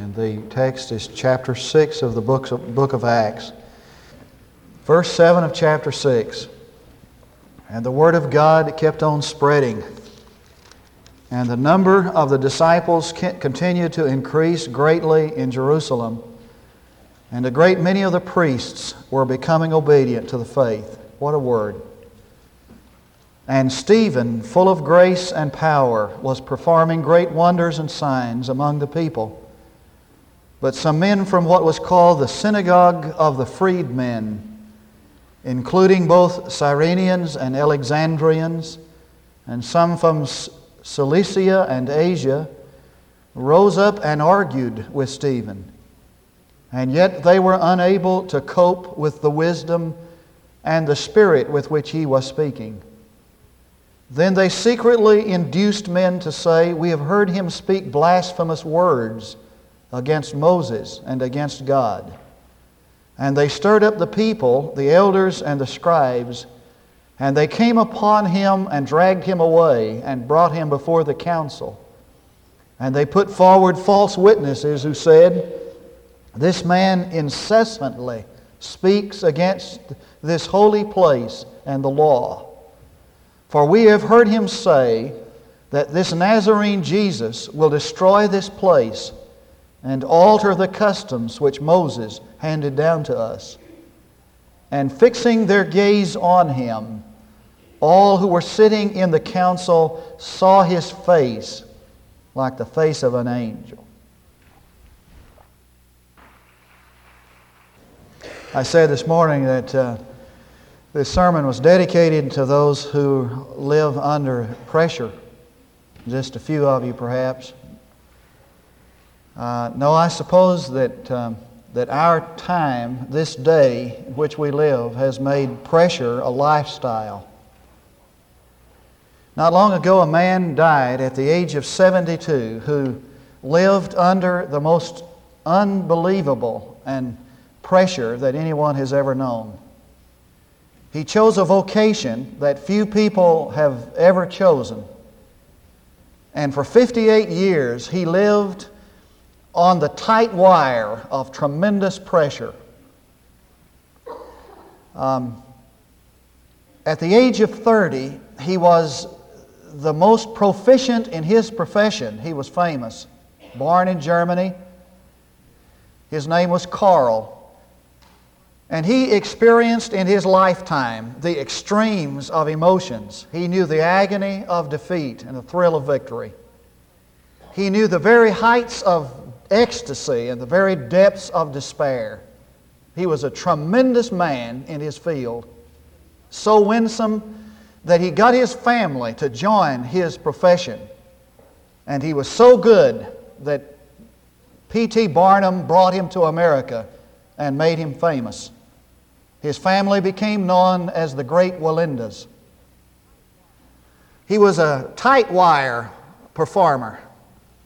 and the text is chapter 6 of the book of, book of Acts. Verse 7 of chapter 6. And the word of God kept on spreading, and the number of the disciples continued to increase greatly in Jerusalem, and a great many of the priests were becoming obedient to the faith. What a word! And Stephen, full of grace and power, was performing great wonders and signs among the people. But some men from what was called the synagogue of the freedmen, including both Cyrenians and Alexandrians, and some from Cilicia and Asia, rose up and argued with Stephen. And yet they were unable to cope with the wisdom and the spirit with which he was speaking. Then they secretly induced men to say, We have heard him speak blasphemous words against Moses and against God. And they stirred up the people, the elders and the scribes, and they came upon him and dragged him away and brought him before the council. And they put forward false witnesses who said, This man incessantly speaks against this holy place and the law. For we have heard him say that this Nazarene Jesus will destroy this place and alter the customs which Moses handed down to us. And fixing their gaze on him, all who were sitting in the council saw his face like the face of an angel. I said this morning that. Uh, this sermon was dedicated to those who live under pressure. Just a few of you, perhaps. Uh, no, I suppose that, um, that our time, this day in which we live, has made pressure a lifestyle. Not long ago, a man died at the age of 72 who lived under the most unbelievable and pressure that anyone has ever known. He chose a vocation that few people have ever chosen. And for 58 years, he lived on the tight wire of tremendous pressure. Um, at the age of 30, he was the most proficient in his profession. He was famous. Born in Germany, his name was Karl. And he experienced in his lifetime the extremes of emotions. He knew the agony of defeat and the thrill of victory. He knew the very heights of ecstasy and the very depths of despair. He was a tremendous man in his field, so winsome that he got his family to join his profession. And he was so good that P.T. Barnum brought him to America and made him famous. His family became known as the Great Wallendas. He was a tight wire performer,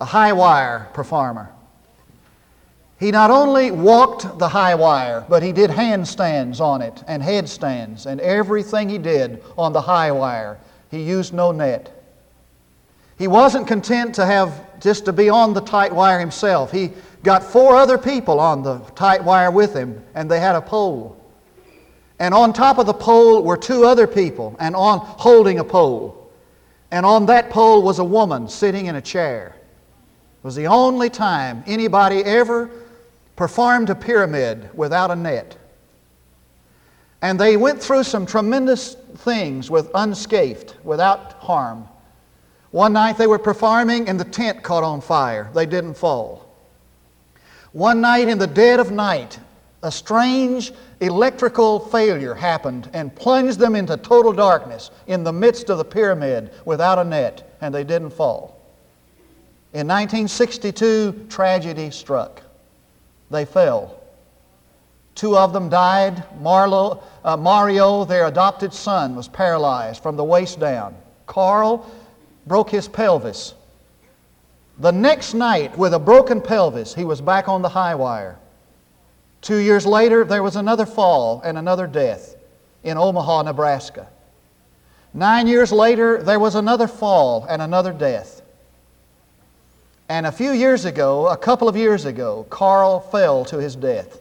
a high wire performer. He not only walked the high wire, but he did handstands on it and headstands and everything he did on the high wire. He used no net. He wasn't content to have just to be on the tight wire himself. He got four other people on the tight wire with him, and they had a pole. And on top of the pole were two other people, and on holding a pole. And on that pole was a woman sitting in a chair. It was the only time anybody ever performed a pyramid without a net. And they went through some tremendous things with unscathed, without harm. One night they were performing and the tent caught on fire. They didn't fall. One night in the dead of night, a strange electrical failure happened and plunged them into total darkness in the midst of the pyramid without a net, and they didn't fall. In 1962, tragedy struck. They fell. Two of them died. Marlo, uh, Mario, their adopted son, was paralyzed from the waist down. Karl broke his pelvis. The next night, with a broken pelvis, he was back on the high wire. Two years later, there was another fall and another death in Omaha, Nebraska. Nine years later, there was another fall and another death. And a few years ago, a couple of years ago, Karl fell to his death.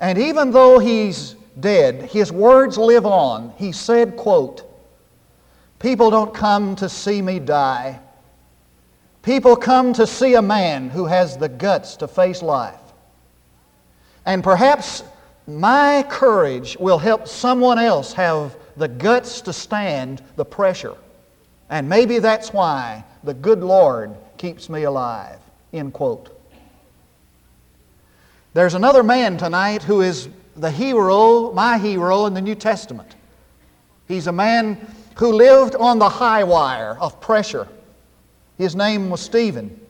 And even though he's dead, his words live on. He said, quote, People don't come to see me die. People come to see a man who has the guts to face life. And perhaps my courage will help someone else have the guts to stand the pressure. And maybe that's why the good Lord keeps me alive. End quote. There's another man tonight who is the hero, my hero in the New Testament. He's a man who lived on the high wire of pressure. His name was Stephen.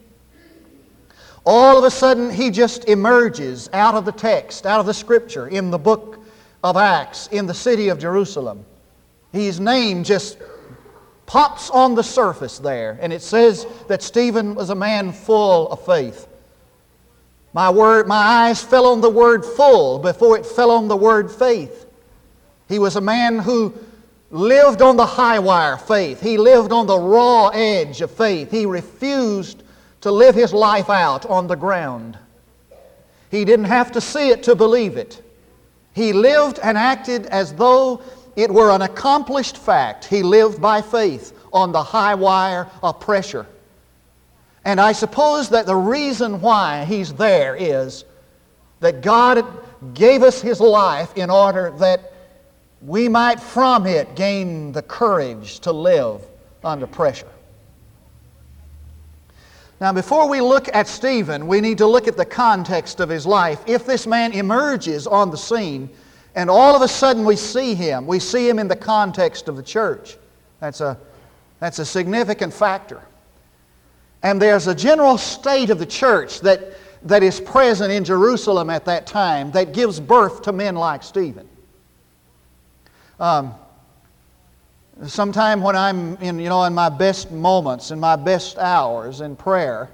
All of a sudden, he just emerges out of the text, out of the scripture, in the book of Acts, in the city of Jerusalem. His name just pops on the surface there, and it says that Stephen was a man full of faith. My, word, my eyes fell on the word full before it fell on the word faith. He was a man who lived on the high wire faith. He lived on the raw edge of faith. He refused to live his life out on the ground. He didn't have to see it to believe it. He lived and acted as though it were an accomplished fact. He lived by faith on the high wire of pressure. And I suppose that the reason why he's there is that God gave us his life in order that we might from it gain the courage to live under pressure. Now, before we look at Stephen, we need to look at the context of his life. If this man emerges on the scene, and all of a sudden we see him. We see him in the context of the church. That's a, that's a significant factor. And there's a general state of the church that, that is present in Jerusalem at that time that gives birth to men like Stephen. Um, sometime when I'm in, you know, in my best moments, in my best hours in prayer,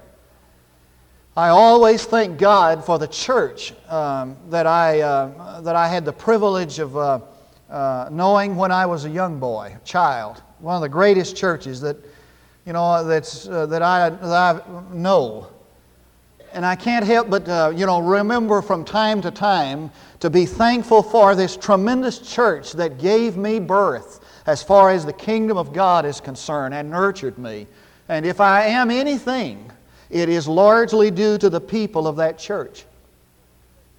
I always thank God for the church um, that, I, uh, that I had the privilege of uh, uh, knowing when I was a young boy, a child. One of the greatest churches that, you know, that's, uh, that, I, that I know. And I can't help but, uh, you know, remember from time to time to be thankful for this tremendous church that gave me birth as far as the kingdom of God is concerned and nurtured me. And if I am anything, it is largely due to the people of that church.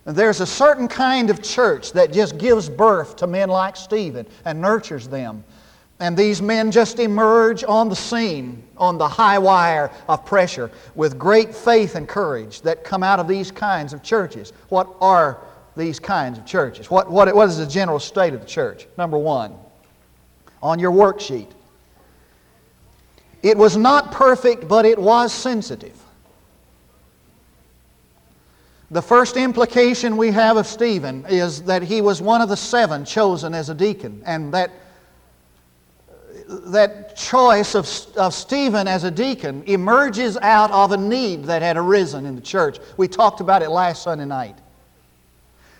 And there's a certain kind of church that just gives birth to men like Stephen and nurtures them. And these men just emerge on the scene, on the high wire of pressure, with great faith and courage that come out of these kinds of churches. What are these kinds of churches? What, what, what is the general state of the church? Number one, on your worksheet. It was not perfect, but it was sensitive. The first implication we have of Stephen is that he was one of the seven chosen as a deacon, and that, that choice of, of Stephen as a deacon emerges out of a need that had arisen in the church. We talked about it last Sunday night.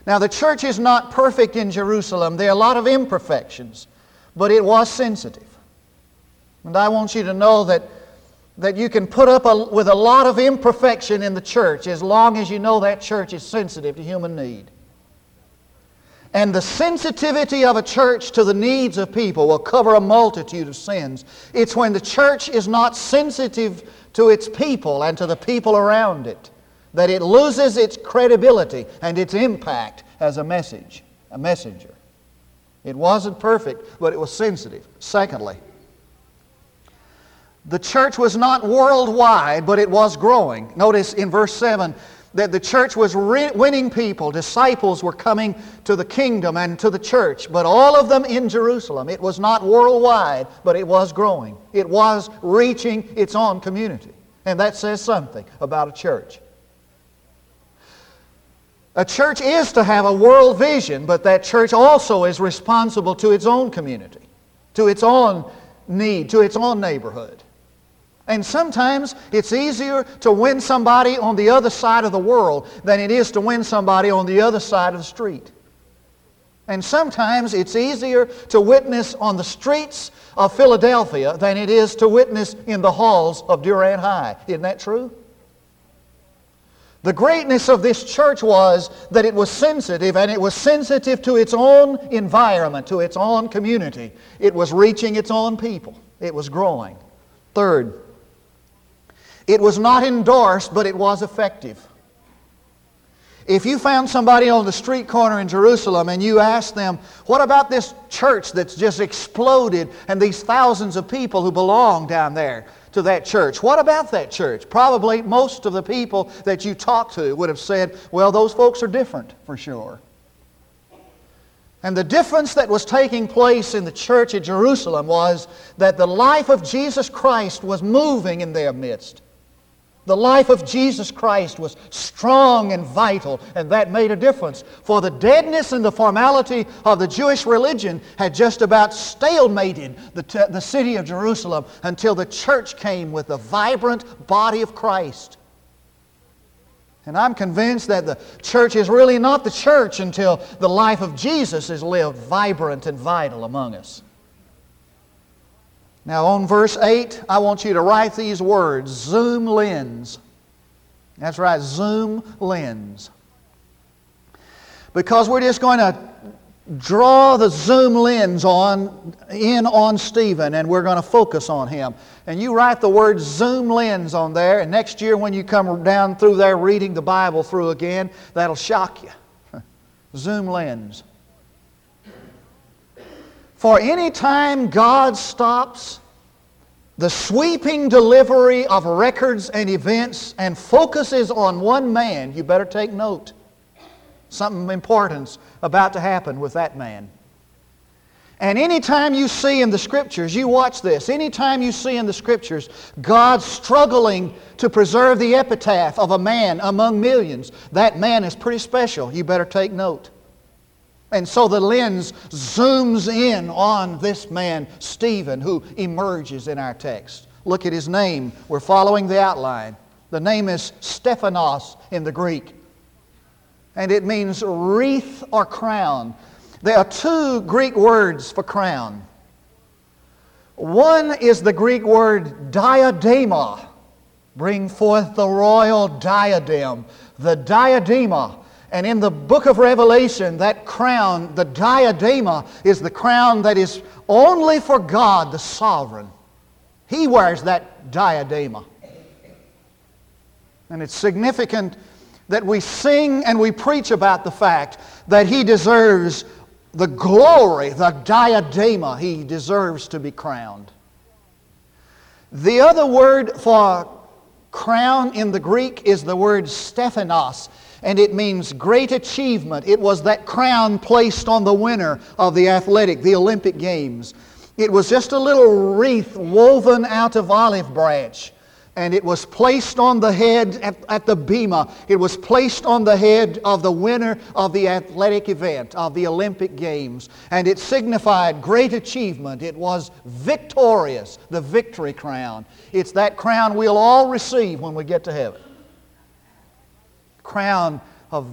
Now, the church is not perfect in Jerusalem, there are a lot of imperfections, but it was sensitive. And I want you to know that that you can put up a, with a lot of imperfection in the church as long as you know that church is sensitive to human need. And the sensitivity of a church to the needs of people will cover a multitude of sins. It's when the church is not sensitive to its people and to the people around it that it loses its credibility and its impact as a message, a messenger. It wasn't perfect, but it was sensitive. Secondly, the church was not worldwide, but it was growing. Notice in verse 7 that the church was re- winning people. Disciples were coming to the kingdom and to the church, but all of them in Jerusalem. It was not worldwide, but it was growing. It was reaching its own community. And that says something about a church. A church is to have a world vision, but that church also is responsible to its own community, to its own need, to its own neighborhood. And sometimes it's easier to win somebody on the other side of the world than it is to win somebody on the other side of the street. And sometimes it's easier to witness on the streets of Philadelphia than it is to witness in the halls of Durant High. Isn't that true? The greatness of this church was that it was sensitive, and it was sensitive to its own environment, to its own community. It was reaching its own people. It was growing. Third, it was not endorsed, but it was effective. If you found somebody on the street corner in Jerusalem and you asked them, What about this church that's just exploded and these thousands of people who belong down there to that church? What about that church? Probably most of the people that you talked to would have said, Well, those folks are different for sure. And the difference that was taking place in the church at Jerusalem was that the life of Jesus Christ was moving in their midst. The life of Jesus Christ was strong and vital, and that made a difference. For the deadness and the formality of the Jewish religion had just about stalemated the, t- the city of Jerusalem until the church came with the vibrant body of Christ. And I'm convinced that the church is really not the church until the life of Jesus is lived vibrant and vital among us. Now, on verse 8, I want you to write these words zoom lens. That's right, zoom lens. Because we're just going to draw the zoom lens on in on Stephen and we're going to focus on him. And you write the word zoom lens on there, and next year when you come down through there reading the Bible through again, that'll shock you. zoom lens. For any time God stops the sweeping delivery of records and events and focuses on one man, you better take note. Something important's about to happen with that man. And anytime you see in the Scriptures, you watch this, anytime you see in the Scriptures God struggling to preserve the epitaph of a man among millions, that man is pretty special. You better take note. And so the lens zooms in on this man, Stephen, who emerges in our text. Look at his name. We're following the outline. The name is Stephanos in the Greek. And it means wreath or crown. There are two Greek words for crown. One is the Greek word diadema, bring forth the royal diadem, the diadema and in the book of Revelation, that crown, the diadema, is the crown that is only for God, the sovereign. He wears that diadema. And it's significant that we sing and we preach about the fact that he deserves the glory, the diadema. He deserves to be crowned. The other word for crown in the Greek is the word Stephanos and it means great achievement. It was that crown placed on the winner of the athletic, the Olympic Games. It was just a little wreath woven out of olive branch. And it was placed on the head at, at, the bema. It was placed on the head of the winner of the athletic event, of the Olympic Games. And it signified great achievement. It was victorious, the victory crown. It's that crown we'll all receive when we get to heaven crown of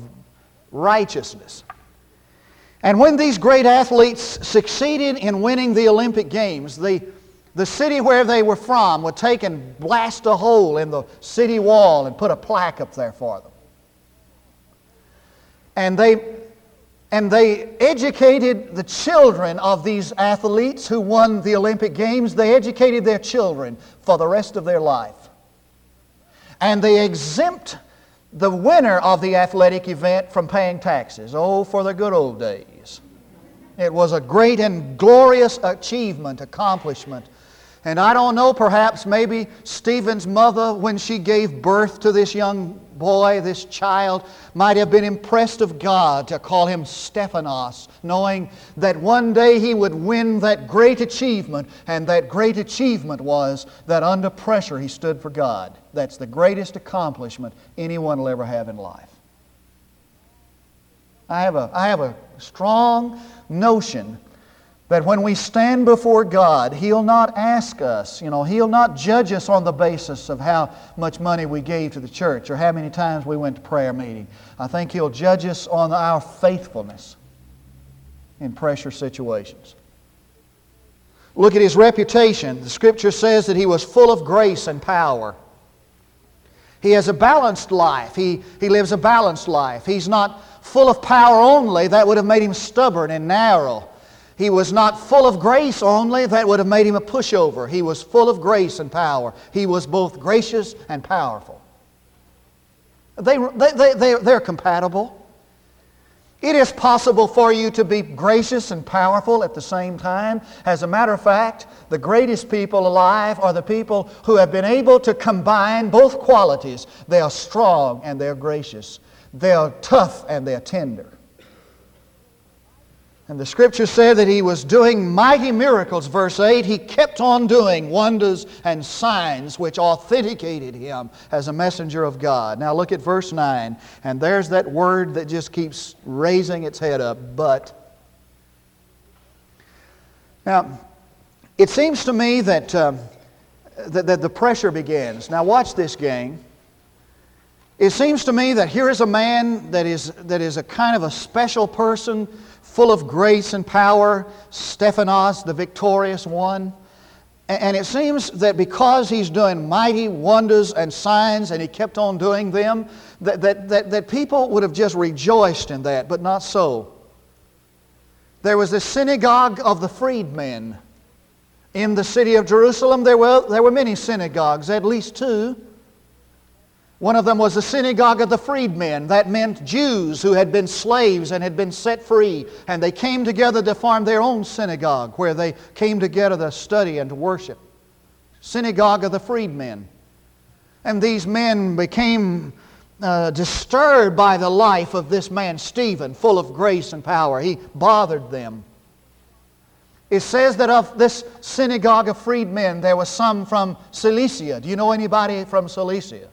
righteousness. And when these great athletes succeeded in winning the Olympic Games, the, the city where they were from would take and blast a hole in the city wall and put a plaque up there for them. And they, and they educated the children of these athletes who won the Olympic Games, they educated their children for the rest of their life. And they exempt the winner of the athletic event from paying taxes. Oh, for the good old days. It was a great and glorious achievement, accomplishment. And I don't know, perhaps maybe Stephen's mother, when she gave birth to this young boy, this child, might have been impressed of God to call him Stephanos, knowing that one day he would win that great achievement, and that great achievement was that under pressure he stood for God. That's the greatest accomplishment anyone will ever have in life. I have a, I have a strong notion that when we stand before God, He'll not ask us, you know, He'll not judge us on the basis of how much money we gave to the church or how many times we went to prayer meeting. I think He'll judge us on our faithfulness. in pressure situations. Look at his reputation. The scripture says that he was full of grace and power. He has a balanced life. He, he lives a balanced life. He's not full of power only. That would have made him stubborn and narrow. He was not full of grace only. That would have made him a pushover. He was full of grace and power. He was both gracious and powerful. They, they, they, they, they're compatible. It is possible for you to be gracious and powerful at the same time. As a matter of fact, the greatest people alive are the people who have been able to combine both qualities. They are strong and they're gracious. They are tough and they're tender. And the scripture said that he was doing mighty miracles, verse 8. He kept on doing wonders and signs which authenticated him as a messenger of God. Now look at verse 9, and there's that word that just keeps raising its head up, but. Now, it seems to me that, uh, that, that the pressure begins. Now, watch this, gang. It seems to me that here is a man that is, that is a kind of a special person full of grace and power, Stephanos, the victorious one. And it seems that because he's doing mighty wonders and signs and he kept on doing them, that, that, that, that people would have just rejoiced in that, but not so. There was the synagogue of the freedmen. In the city of Jerusalem, there were, there were many synagogues, at least two. One of them was the synagogue of the freedmen. That meant Jews who had been slaves and had been set free. And they came together to form their own synagogue where they came together to study and to worship. Synagogue of the freedmen. And these men became uh, disturbed by the life of this man, Stephen, full of grace and power. He bothered them. It says that of this synagogue of freedmen, there were some from Cilicia. Do you know anybody from Cilicia?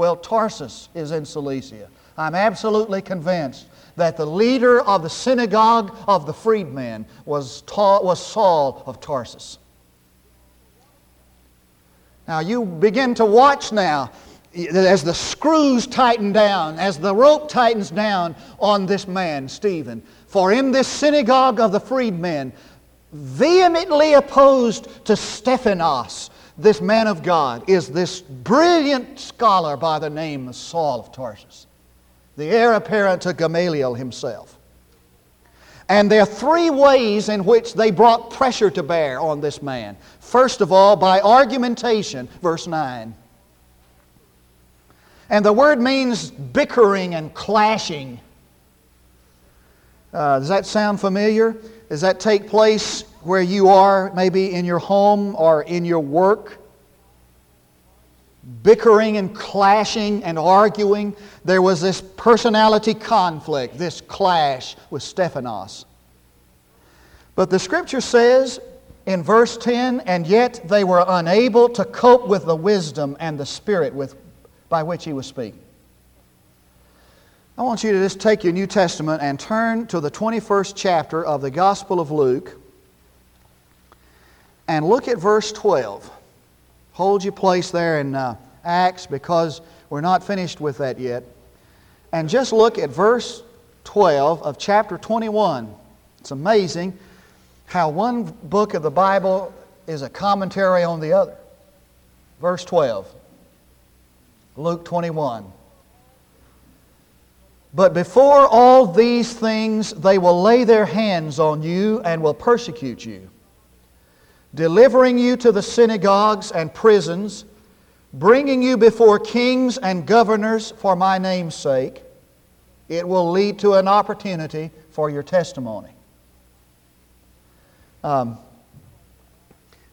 Well, Tarsus is in Cilicia. I'm absolutely convinced that the leader of the synagogue of the freedmen was, ta- was Saul of Tarsus. Now you begin to watch now as the screws tighten down, as the rope tightens down on this man, Stephen. For in this synagogue of the freedmen, vehemently opposed to Stephanos, this man of God is this brilliant scholar by the name of Saul of Tarsus, the heir apparent to Gamaliel himself. And there are three ways in which they brought pressure to bear on this man. First of all, by argumentation, verse 9. And the word means bickering and clashing. Uh, does that sound familiar? Does that take place where you are, maybe in your home or in your work? Bickering and clashing and arguing. There was this personality conflict, this clash with Stephanos. But the scripture says in verse 10 and yet they were unable to cope with the wisdom and the spirit with, by which he was speaking. I want you to just take your New Testament and turn to the 21st chapter of the Gospel of Luke and look at verse 12. Hold your place there in uh, Acts because we're not finished with that yet. And just look at verse 12 of chapter 21. It's amazing how one book of the Bible is a commentary on the other. Verse 12, Luke 21. But before all these things, they will lay their hands on you and will persecute you, delivering you to the synagogues and prisons, bringing you before kings and governors for my name's sake. It will lead to an opportunity for your testimony. Um,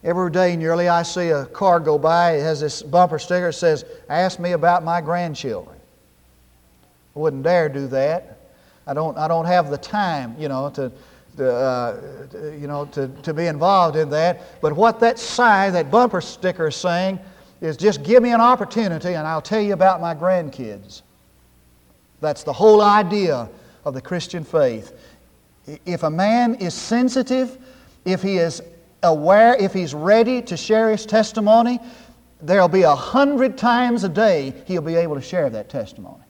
every day nearly I see a car go by, it has this bumper sticker that says, Ask me about my grandchildren. I wouldn't dare do that. I don't, I don't have the time, you know, to, to, uh, you know, to, to be involved in that. But what that sign, that bumper sticker is saying is just give me an opportunity and I'll tell you about my grandkids. That's the whole idea of the Christian faith. If a man is sensitive, if he is aware, if he's ready to share his testimony, there'll be a hundred times a day he'll be able to share that testimony.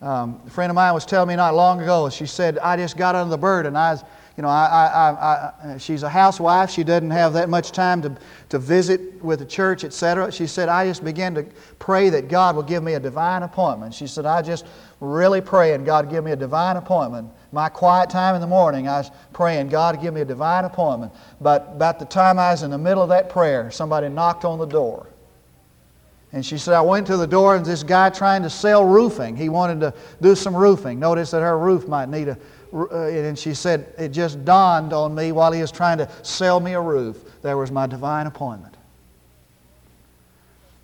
Um, a friend of mine was telling me not long ago, she said, I just got under the burden. I was, you know, I, I, I, she's a housewife. She doesn't have that much time to, to visit with the church, etc. She said, I just began to pray that God will give me a divine appointment. She said, I just really pray and God give me a divine appointment. My quiet time in the morning, I was praying God give me a divine appointment. But about the time I was in the middle of that prayer, somebody knocked on the door. And she said, I went to the door and this guy trying to sell roofing. He wanted to do some roofing. Notice that her roof might need a, uh, and she said, it just dawned on me while he was trying to sell me a roof. There was my divine appointment.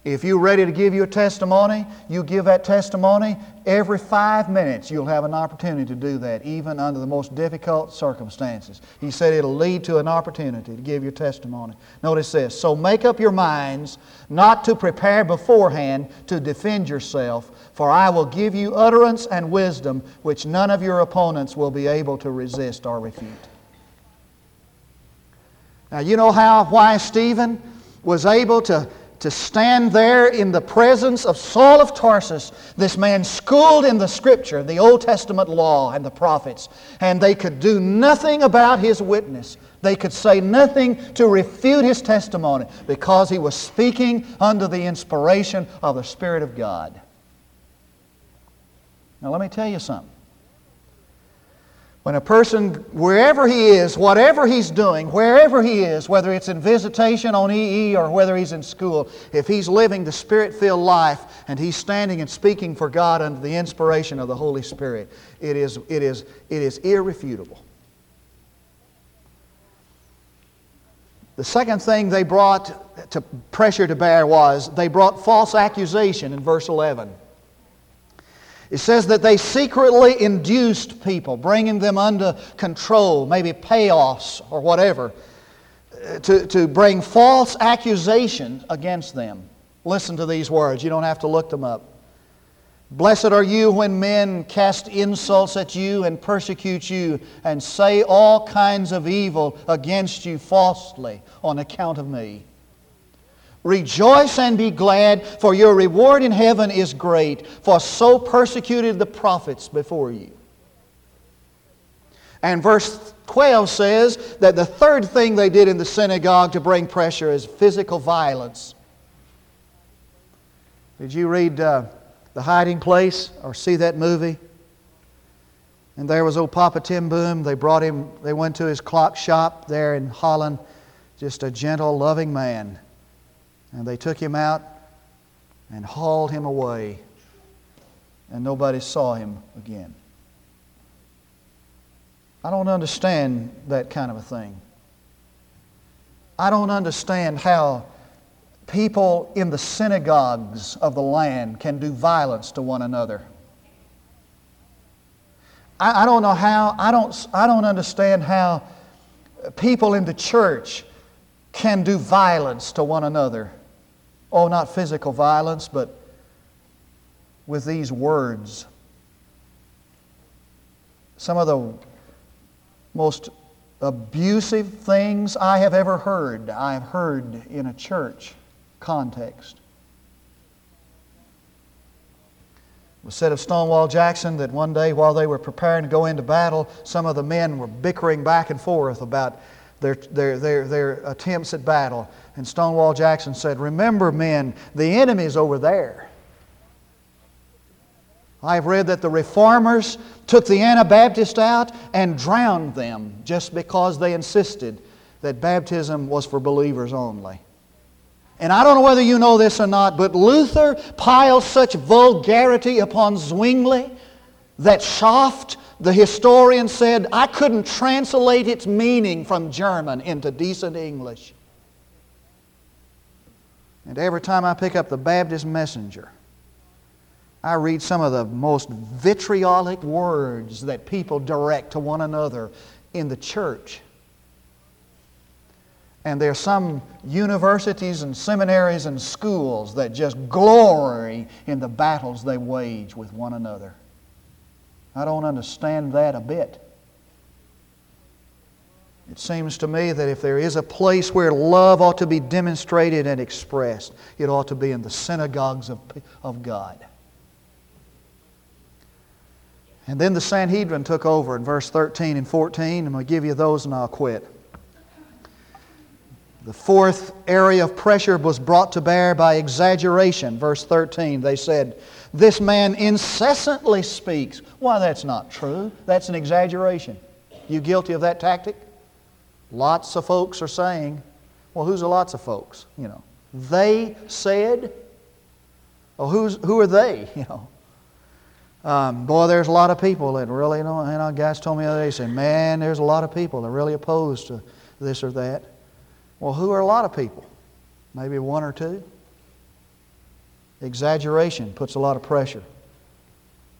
If you're ready to give your testimony, you give that testimony every five minutes. You'll have an opportunity to do that, even under the most difficult circumstances. He said it'll lead to an opportunity to give your testimony. Notice this So make up your minds not to prepare beforehand to defend yourself, for I will give you utterance and wisdom which none of your opponents will be able to resist or refute. Now, you know how, why Stephen was able to to stand there in the presence of Saul of Tarsus, this man schooled in the Scripture, the Old Testament law, and the prophets, and they could do nothing about his witness. They could say nothing to refute his testimony because he was speaking under the inspiration of the Spirit of God. Now, let me tell you something. When a person, wherever he is, whatever he's doing, wherever he is, whether it's in visitation on EE or whether he's in school, if he's living the Spirit filled life and he's standing and speaking for God under the inspiration of the Holy Spirit, it is, it is, it is irrefutable. The second thing they brought to pressure to bear was they brought false accusation in verse 11. It says that they secretly induced people, bringing them under control, maybe payoffs or whatever, uh, to, to bring false accusations against them. Listen to these words. You don't have to look them up. Blessed are you when men cast insults at you and persecute you and say all kinds of evil against you falsely on account of me. Rejoice and be glad, for your reward in heaven is great, for so persecuted the prophets before you. And verse 12 says that the third thing they did in the synagogue to bring pressure is physical violence. Did you read uh, The Hiding Place or see that movie? And there was old Papa ten Boom. They brought him, they went to his clock shop there in Holland. Just a gentle, loving man. And they took him out and hauled him away, and nobody saw him again. I don't understand that kind of a thing. I don't understand how people in the synagogues of the land can do violence to one another. I, I, don't know how, I don't, I don't understand how people in the church can do violence to one another. Oh, not physical violence, but with these words. Some of the most abusive things I have ever heard, I have heard in a church context. It was said of Stonewall Jackson that one day while they were preparing to go into battle, some of the men were bickering back and forth about their, their, their, their attempts at battle. And Stonewall Jackson said, Remember, men, the enemy's over there. I've read that the reformers took the Anabaptists out and drowned them just because they insisted that baptism was for believers only. And I don't know whether you know this or not, but Luther piled such vulgarity upon Zwingli that Schaff the historian said, I couldn't translate its meaning from German into decent English. And every time I pick up the Baptist Messenger, I read some of the most vitriolic words that people direct to one another in the church. And there are some universities and seminaries and schools that just glory in the battles they wage with one another. I don't understand that a bit. It seems to me that if there is a place where love ought to be demonstrated and expressed, it ought to be in the synagogues of, of God. And then the Sanhedrin took over in verse 13 and 14. I'm going to give you those and I'll quit. The fourth area of pressure was brought to bear by exaggeration. Verse 13, they said, This man incessantly speaks. Why, that's not true. That's an exaggeration. You guilty of that tactic? Lots of folks are saying, Well, who's the lots of folks? You know, they said, Well, who's, who are they? You know. Um, boy, there's a lot of people that really, you know, know, guys told me the other day, say, man, there's a lot of people that are really opposed to this or that. Well, who are a lot of people? Maybe one or two? Exaggeration puts a lot of pressure.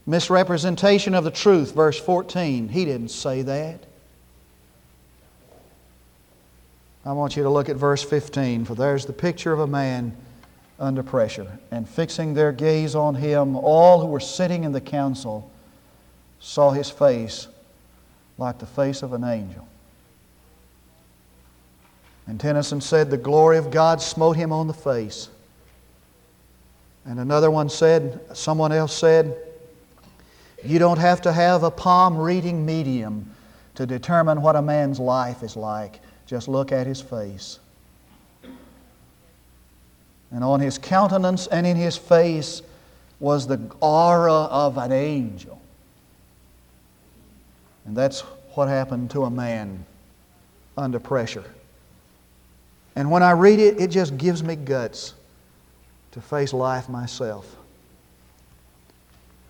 Misrepresentation of the truth, verse 14. He didn't say that. I want you to look at verse 15, for there's the picture of a man under pressure. And fixing their gaze on him, all who were sitting in the council saw his face like the face of an angel. And Tennyson said, The glory of God smote him on the face. And another one said, someone else said, You don't have to have a palm reading medium to determine what a man's life is like. Just look at his face. And on his countenance and in his face was the aura of an angel. And that's what happened to a man under pressure. And when I read it, it just gives me guts to face life myself.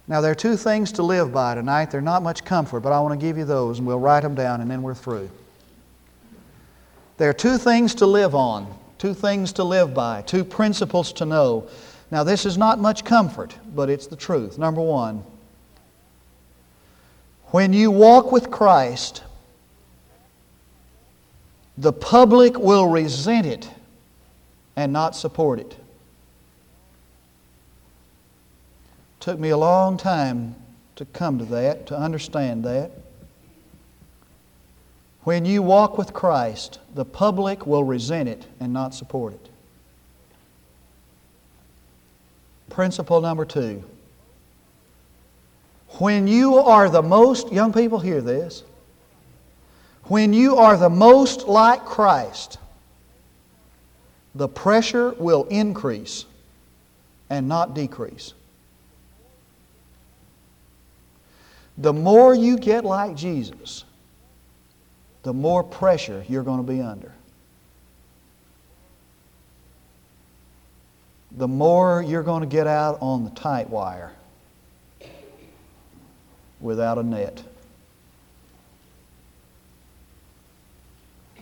Now, there are two things to live by tonight. They're not much comfort, but I want to give you those, and we'll write them down, and then we're through. There are two things to live on, two things to live by, two principles to know. Now, this is not much comfort, but it's the truth. Number one, when you walk with Christ, the public will resent it and not support it. Took me a long time to come to that, to understand that. When you walk with Christ, the public will resent it and not support it. Principle number two. When you are the most, young people hear this, when you are the most like Christ, the pressure will increase and not decrease. The more you get like Jesus, the more pressure you're going to be under. The more you're going to get out on the tight wire without a net.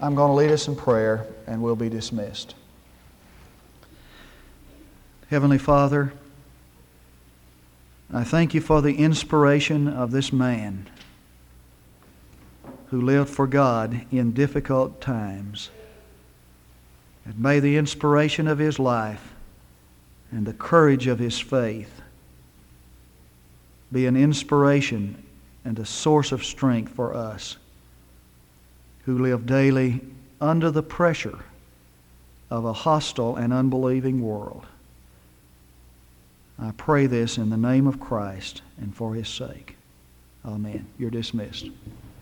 I'm going to lead us in prayer and we'll be dismissed. Heavenly Father, I thank you for the inspiration of this man who lived for God in difficult times. And may the inspiration of his life and the courage of his faith be an inspiration and a source of strength for us who live daily under the pressure of a hostile and unbelieving world. I pray this in the name of Christ and for his sake. Amen. You're dismissed.